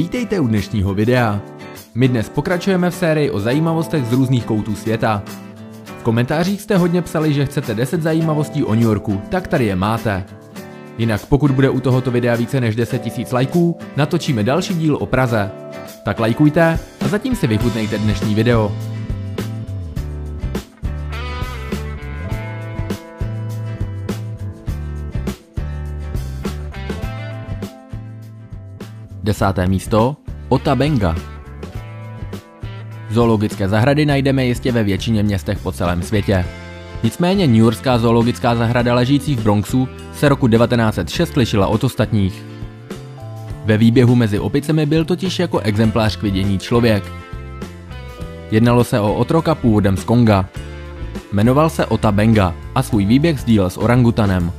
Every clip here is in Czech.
Vítejte u dnešního videa. My dnes pokračujeme v sérii o zajímavostech z různých koutů světa. V komentářích jste hodně psali, že chcete 10 zajímavostí o New Yorku, tak tady je máte. Jinak pokud bude u tohoto videa více než 10 000 lajků, natočíme další díl o Praze. Tak lajkujte a zatím si vychutnejte dnešní video. Desáté místo Otabenga. Zoologické zahrady najdeme jistě ve většině městech po celém světě. Nicméně New Yorkská zoologická zahrada ležící v Bronxu se roku 1906 lišila od ostatních. Ve výběhu mezi opicemi byl totiž jako exemplář k vidění člověk. Jednalo se o otroka původem z Konga. Jmenoval se Ota Benga a svůj výběh sdílel s orangutanem.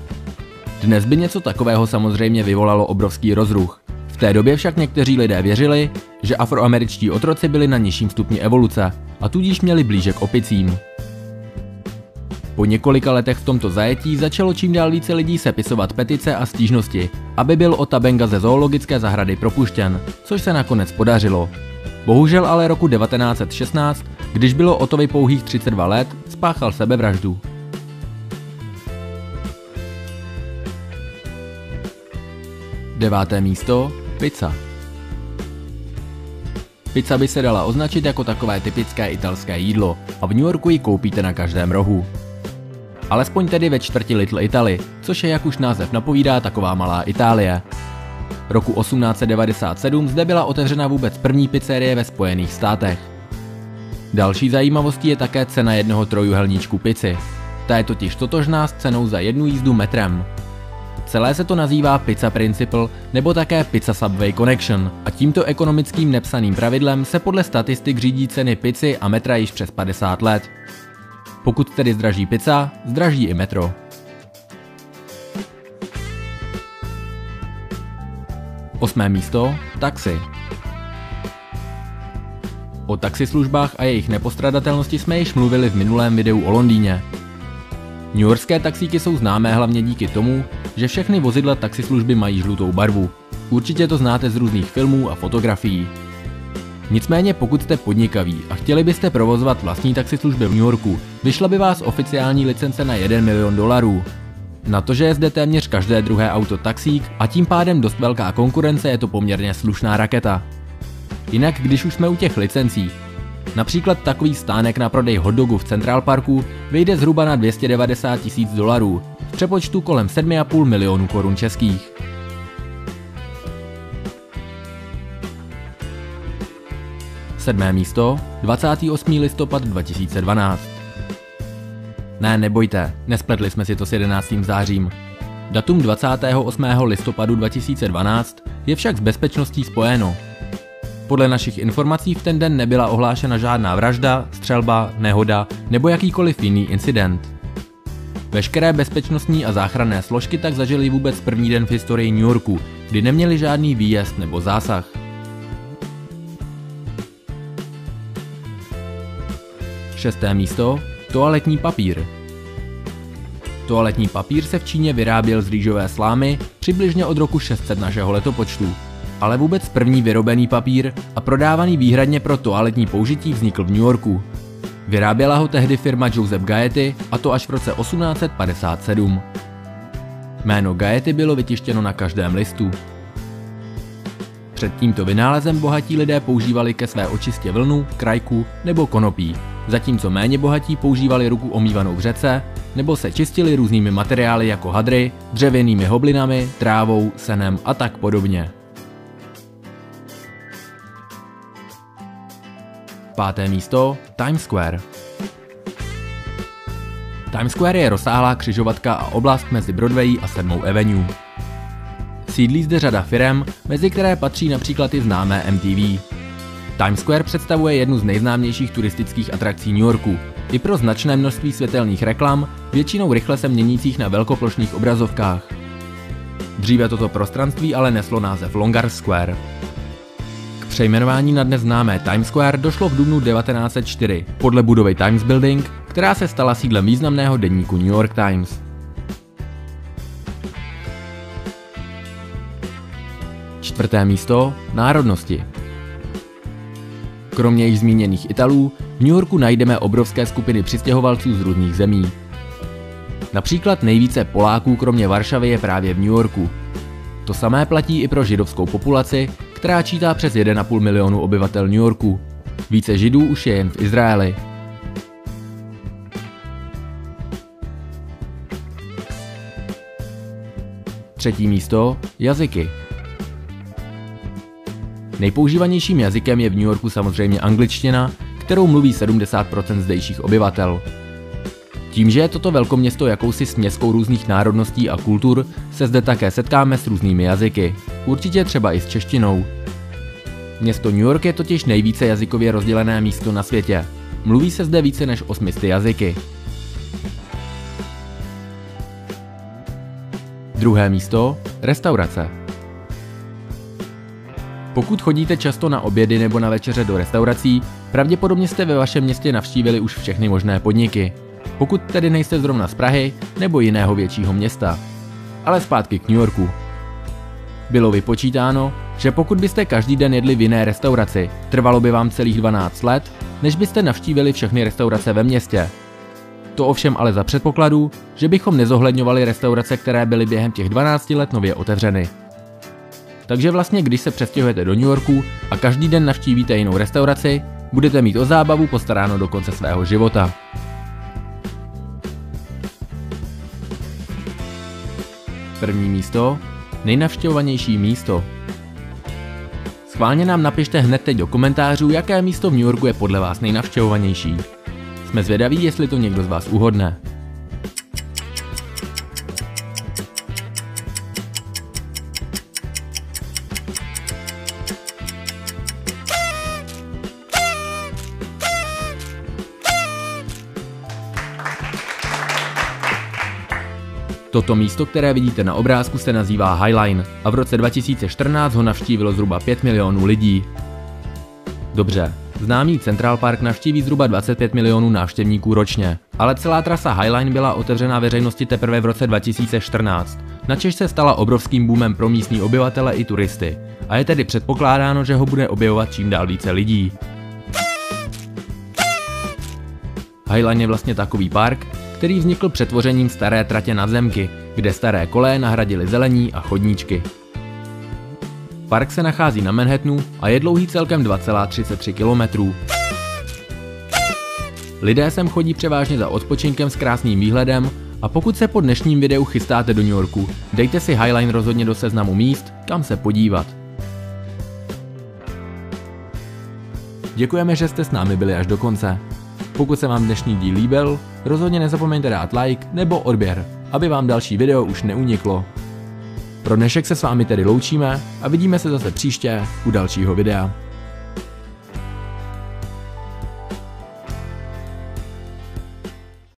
Dnes by něco takového samozřejmě vyvolalo obrovský rozruch. V té době však někteří lidé věřili, že afroameričtí otroci byli na nižším stupni evoluce a tudíž měli blíže k opicím. Po několika letech v tomto zajetí začalo čím dál více lidí sepisovat petice a stížnosti, aby byl Otabenga ze zoologické zahrady propuštěn, což se nakonec podařilo. Bohužel ale roku 1916, když bylo Otovi pouhých 32 let, spáchal sebevraždu. Deváté místo Pizza Pizza by se dala označit jako takové typické italské jídlo a v New Yorku ji koupíte na každém rohu. Alespoň tedy ve čtvrti Little Italy, což je jak už název napovídá taková malá Itálie. Roku 1897 zde byla otevřena vůbec první pizzerie ve Spojených státech. Další zajímavostí je také cena jednoho trojuhelníčku pici. Ta je totiž totožná s cenou za jednu jízdu metrem. Celé se to nazývá Pizza Principle nebo také Pizza Subway Connection a tímto ekonomickým nepsaným pravidlem se podle statistik řídí ceny pici a metra již přes 50 let. Pokud tedy zdraží pizza, zdraží i metro. Osmé místo taxi. O taxislužbách a jejich nepostradatelnosti jsme již mluvili v minulém videu o Londýně. New Yorkské taxíky jsou známé hlavně díky tomu, že všechny vozidla taxislužby mají žlutou barvu. Určitě to znáte z různých filmů a fotografií. Nicméně pokud jste podnikaví a chtěli byste provozovat vlastní taxislužby v New Yorku, vyšla by vás oficiální licence na 1 milion dolarů. Na to, že je zde téměř každé druhé auto taxík a tím pádem dost velká konkurence, je to poměrně slušná raketa. Jinak, když už jsme u těch licencí, například takový stánek na prodej hotdogu v Central Parku vyjde zhruba na 290 tisíc dolarů, v přepočtu kolem 7,5 milionů korun českých. Sedmé místo, 28. listopad 2012. Ne, nebojte, nespletli jsme si to s 11. zářím. Datum 28. listopadu 2012 je však s bezpečností spojeno. Podle našich informací v ten den nebyla ohlášena žádná vražda, střelba, nehoda nebo jakýkoliv jiný incident. Veškeré bezpečnostní a záchranné složky tak zažili vůbec první den v historii New Yorku, kdy neměli žádný výjezd nebo zásah. Šesté místo. Toaletní papír. Toaletní papír se v Číně vyráběl z rýžové slámy přibližně od roku 600 našeho letopočtu. Ale vůbec první vyrobený papír a prodávaný výhradně pro toaletní použití vznikl v New Yorku. Vyráběla ho tehdy firma Joseph Gaety a to až v roce 1857. Jméno Gaety bylo vytištěno na každém listu. Před tímto vynálezem bohatí lidé používali ke své očistě vlnu, krajku nebo konopí, zatímco méně bohatí používali ruku omývanou v řece nebo se čistili různými materiály jako hadry, dřevěnými hoblinami, trávou, senem a tak podobně. Páté místo Times Square. Times Square je rozsáhlá křižovatka a oblast mezi Broadway a 7. Avenue. Sídlí zde řada firem, mezi které patří například i známé MTV. Times Square představuje jednu z nejznámějších turistických atrakcí New Yorku. I pro značné množství světelných reklam, většinou rychle se měnících na velkoplošných obrazovkách. Dříve toto prostranství ale neslo název Longar Square. Přejmenování na dnes známé Times Square došlo v dubnu 1904 podle budovy Times Building, která se stala sídlem významného denníku New York Times. Čtvrté místo národnosti. Kromě již zmíněných Italů, v New Yorku najdeme obrovské skupiny přistěhovalců z různých zemí. Například nejvíce Poláků kromě Varšavy je právě v New Yorku. To samé platí i pro židovskou populaci, která čítá přes 1,5 milionu obyvatel New Yorku. Více židů už je jen v Izraeli. Třetí místo jazyky. Nejpoužívanějším jazykem je v New Yorku samozřejmě angličtina, kterou mluví 70% zdejších obyvatel. Tím, že je toto velkoměsto jakousi směskou různých národností a kultur, se zde také setkáme s různými jazyky, určitě třeba i s češtinou. Město New York je totiž nejvíce jazykově rozdělené místo na světě. Mluví se zde více než 800 jazyky. Druhé místo restaurace. Pokud chodíte často na obědy nebo na večeře do restaurací, pravděpodobně jste ve vašem městě navštívili už všechny možné podniky. Pokud tedy nejste zrovna z Prahy nebo jiného většího města. Ale zpátky k New Yorku. Bylo vypočítáno, že pokud byste každý den jedli v jiné restauraci, trvalo by vám celých 12 let, než byste navštívili všechny restaurace ve městě. To ovšem ale za předpokladu, že bychom nezohledňovali restaurace, které byly během těch 12 let nově otevřeny. Takže vlastně, když se přestěhujete do New Yorku a každý den navštívíte jinou restauraci, budete mít o zábavu postaráno do konce svého života. První místo. Nejnavštěvovanější místo. Schválně nám napište hned teď do komentářů, jaké místo v New Yorku je podle vás nejnavštěvovanější. Jsme zvědaví, jestli to někdo z vás uhodne. Toto místo, které vidíte na obrázku, se nazývá Highline a v roce 2014 ho navštívilo zhruba 5 milionů lidí. Dobře, známý Central Park navštíví zhruba 25 milionů návštěvníků ročně, ale celá trasa Highline byla otevřena veřejnosti teprve v roce 2014, načež se stala obrovským boomem pro místní obyvatele i turisty a je tedy předpokládáno, že ho bude objevovat čím dál více lidí. Highline je vlastně takový park, který vznikl přetvořením staré tratě na zemky, kde staré koleje nahradily zelení a chodníčky. Park se nachází na Manhattanu a je dlouhý celkem 2,33 km. Lidé sem chodí převážně za odpočinkem s krásným výhledem a pokud se po dnešním videu chystáte do New Yorku, dejte si Highline rozhodně do seznamu míst, kam se podívat. Děkujeme, že jste s námi byli až do konce. Pokud se vám dnešní díl líbil, rozhodně nezapomeňte dát like nebo odběr, aby vám další video už neuniklo. Pro dnešek se s vámi tedy loučíme a vidíme se zase příště u dalšího videa.